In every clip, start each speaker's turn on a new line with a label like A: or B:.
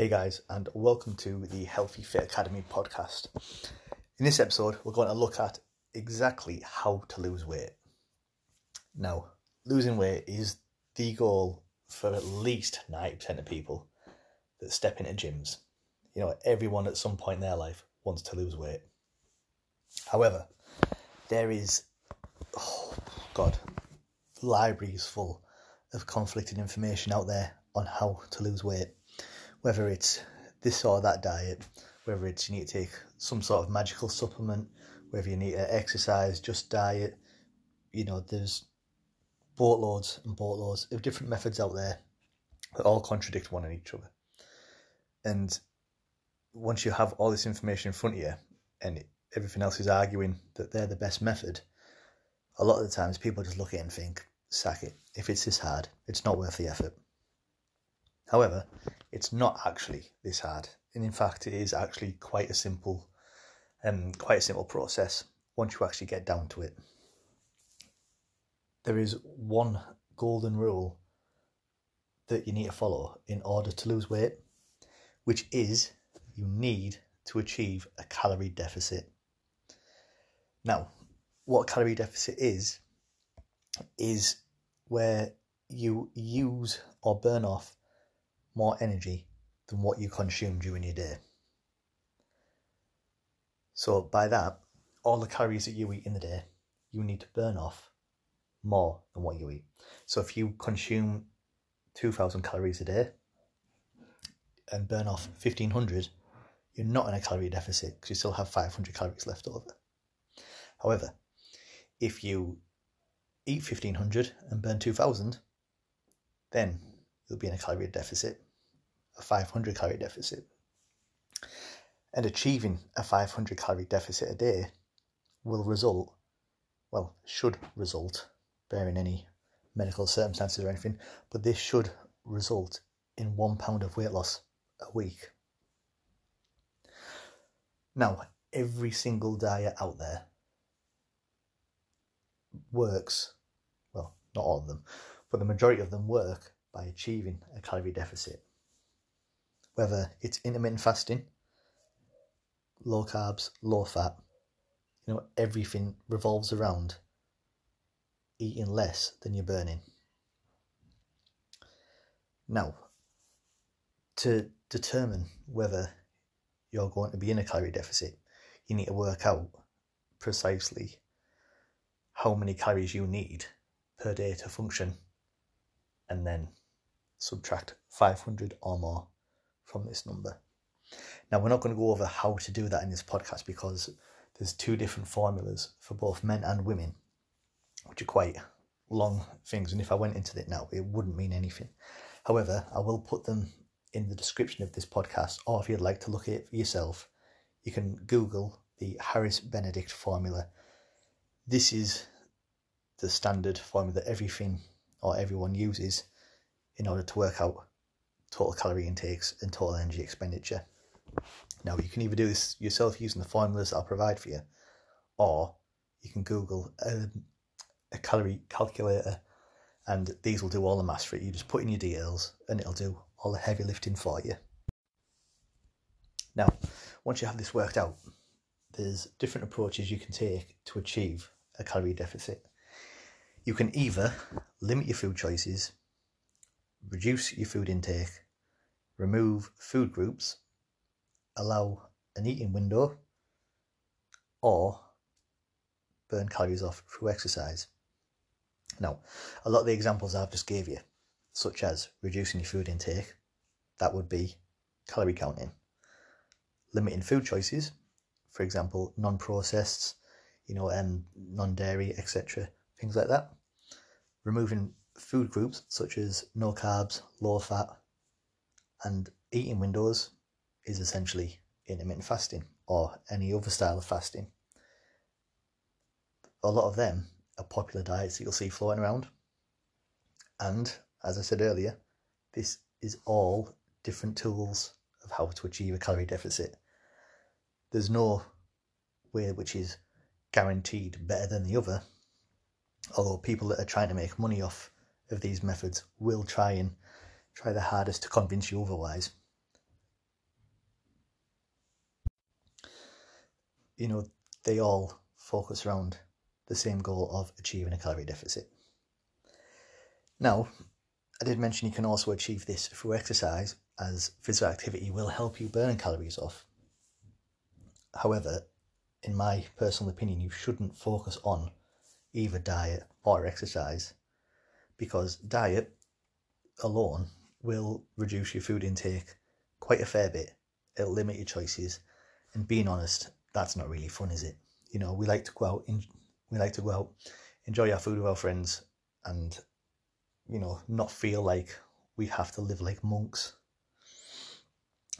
A: Hey guys, and welcome to the Healthy Fit Academy podcast. In this episode, we're going to look at exactly how to lose weight. Now, losing weight is the goal for at least 90% of people that step into gyms. You know, everyone at some point in their life wants to lose weight. However, there is, oh God, libraries full of conflicting information out there on how to lose weight whether it's this or that diet, whether it's you need to take some sort of magical supplement, whether you need to exercise, just diet. You know, there's boatloads and boatloads of different methods out there that all contradict one and each other. And once you have all this information in front of you and everything else is arguing that they're the best method, a lot of the times people just look at it and think, sack it. If it's this hard, it's not worth the effort. However, it's not actually this hard, and in fact, it is actually quite a simple, um, quite a simple process once you actually get down to it. There is one golden rule that you need to follow in order to lose weight, which is you need to achieve a calorie deficit. Now, what calorie deficit is, is where you use or burn off more energy than what you consume during your day. So, by that, all the calories that you eat in the day, you need to burn off more than what you eat. So, if you consume 2000 calories a day and burn off 1500, you're not in a calorie deficit because you still have 500 calories left over. However, if you eat 1500 and burn 2000, then you'll be in a calorie deficit, a 500 calorie deficit. And achieving a 500 calorie deficit a day will result, well, should result, bearing any medical circumstances or anything, but this should result in one pound of weight loss a week. Now, every single diet out there works, well, not all of them, but the majority of them work by achieving a calorie deficit. Whether it's intermittent fasting, low carbs, low fat, you know, everything revolves around eating less than you're burning. Now, to determine whether you're going to be in a calorie deficit, you need to work out precisely how many calories you need per day to function and then subtract 500 or more from this number. Now, we're not going to go over how to do that in this podcast because there's two different formulas for both men and women, which are quite long things. And if I went into it now, it wouldn't mean anything. However, I will put them in the description of this podcast, or if you'd like to look at it for yourself, you can Google the Harris Benedict formula. This is the standard formula that everything or everyone uses in order to work out total calorie intakes and total energy expenditure. Now, you can either do this yourself using the formulas I'll provide for you, or you can Google a, a calorie calculator and these will do all the maths for you. You just put in your details and it'll do all the heavy lifting for you. Now, once you have this worked out, there's different approaches you can take to achieve a calorie deficit. You can either limit your food choices reduce your food intake, remove food groups, allow an eating window, or burn calories off through exercise. Now, a lot of the examples I've just gave you, such as reducing your food intake, that would be calorie counting. Limiting food choices, for example, non-processed, you know, um, non-dairy, etc., things like that. Removing food groups such as no carbs, low fat, and eating windows is essentially intermittent fasting or any other style of fasting. A lot of them are popular diets that you'll see floating around. And as I said earlier, this is all different tools of how to achieve a calorie deficit. There's no way which is guaranteed better than the other. Although people that are trying to make money off of these methods will try and try their hardest to convince you otherwise. You know, they all focus around the same goal of achieving a calorie deficit. Now, I did mention you can also achieve this through exercise, as physical activity will help you burn calories off. However, in my personal opinion, you shouldn't focus on either diet or exercise because diet alone will reduce your food intake quite a fair bit. It'll limit your choices, and being honest, that's not really fun, is it? You know, we like to go out, in, we like to go out, enjoy our food with our friends, and you know, not feel like we have to live like monks.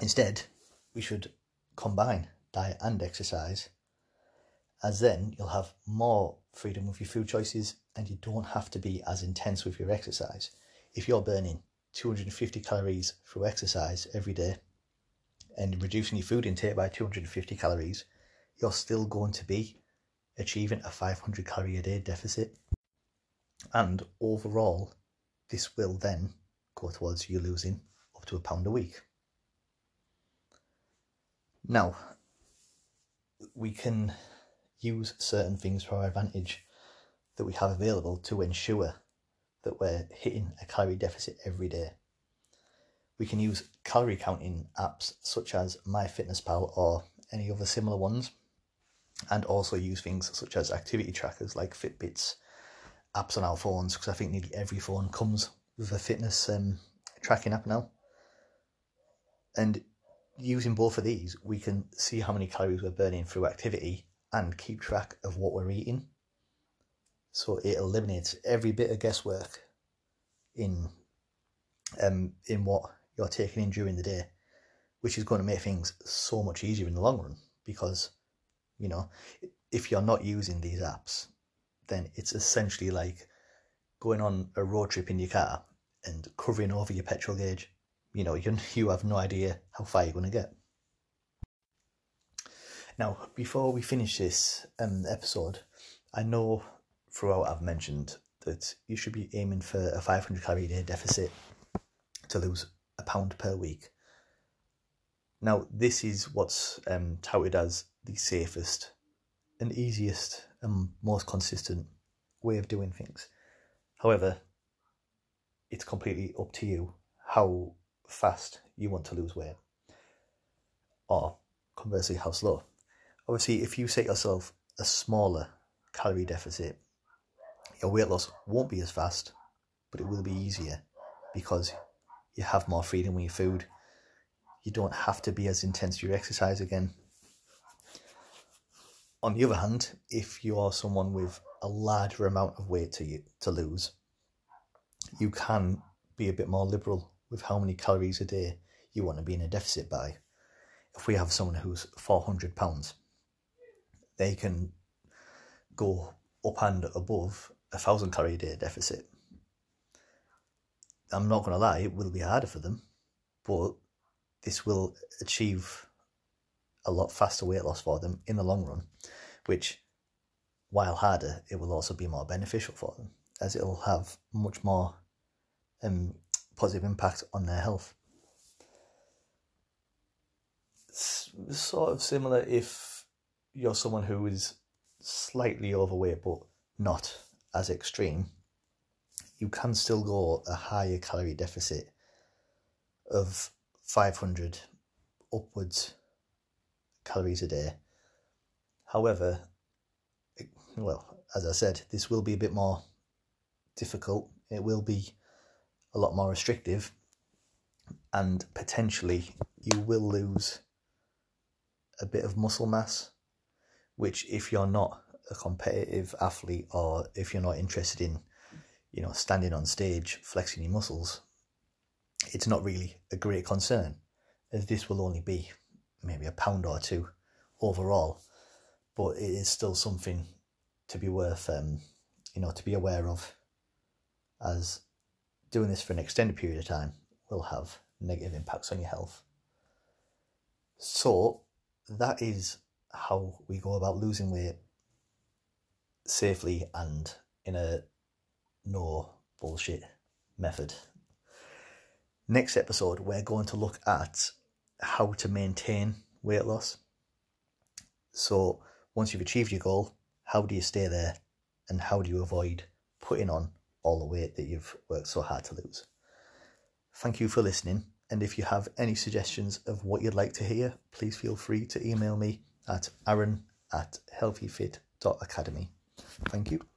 A: Instead, we should combine diet and exercise, as then you'll have more freedom with your food choices and you don't have to be as intense with your exercise. If you're burning 250 calories through exercise every day and reducing your food intake by 250 calories, you're still going to be achieving a 500 calorie a day deficit. And overall, this will then go towards you losing up to a pound a week. Now, we can use certain things for our advantage that we have available to ensure that we're hitting a calorie deficit every day. We can use calorie counting apps such as MyFitnessPal or any other similar ones, and also use things such as activity trackers like Fitbits, apps on our phones, because I think nearly every phone comes with a fitness um, tracking app now. And using both of these, we can see how many calories we're burning through activity and keep track of what we're eating. So it eliminates every bit of guesswork in um in what you're taking in during the day, which is going to make things so much easier in the long run because you know if you're not using these apps, then it's essentially like going on a road trip in your car and covering over your petrol gauge. You know, you you have no idea how far you're going to get. Now, before we finish this um, episode, I know throughout I've mentioned that you should be aiming for a 500 calorie a day deficit to lose a pound per week. Now, this is what's um, touted as the safest and easiest and most consistent way of doing things. However, it's completely up to you how fast you want to lose weight, or conversely, how slow obviously, if you set yourself a smaller calorie deficit, your weight loss won't be as fast, but it will be easier because you have more freedom with your food. You don't have to be as intense with your exercise again. On the other hand, if you are someone with a larger amount of weight to you, to lose, you can be a bit more liberal with how many calories a day you want to be in a deficit by. If we have someone who's 400 pounds, they can go up and above a thousand calorie a day deficit. I'm not going to lie, it will be harder for them, but this will achieve a lot faster weight loss for them in the long run, which, while harder, it will also be more beneficial for them as it'll have much more um, positive impact on their health. It's sort of similar if you're someone who is slightly overweight but not as extreme, you can still go a higher calorie deficit of 500 upwards calories a day. However, well, as I said, this will be a bit more difficult. It will be a lot more restrictive, and potentially you will lose a bit of muscle mass which if you're not a competitive athlete or if you're not interested in you know standing on stage flexing your muscles it's not really a great concern as this will only be maybe a pound or two overall. But it is still something to be worth um, you know to be aware of as doing this for an extended period of time will have negative impacts on your health. So that is how we go about losing weight safely and in a no bullshit method. Next episode, we're going to look at how to maintain weight loss. So, Once you've achieved your goal, how do you stay there and how do you avoid putting on all the weight that you've worked so hard to lose? Thank you for listening. And if you have any suggestions of what you'd like to hear, please feel free to email me at aaron at healthyfit.academy. Thank you.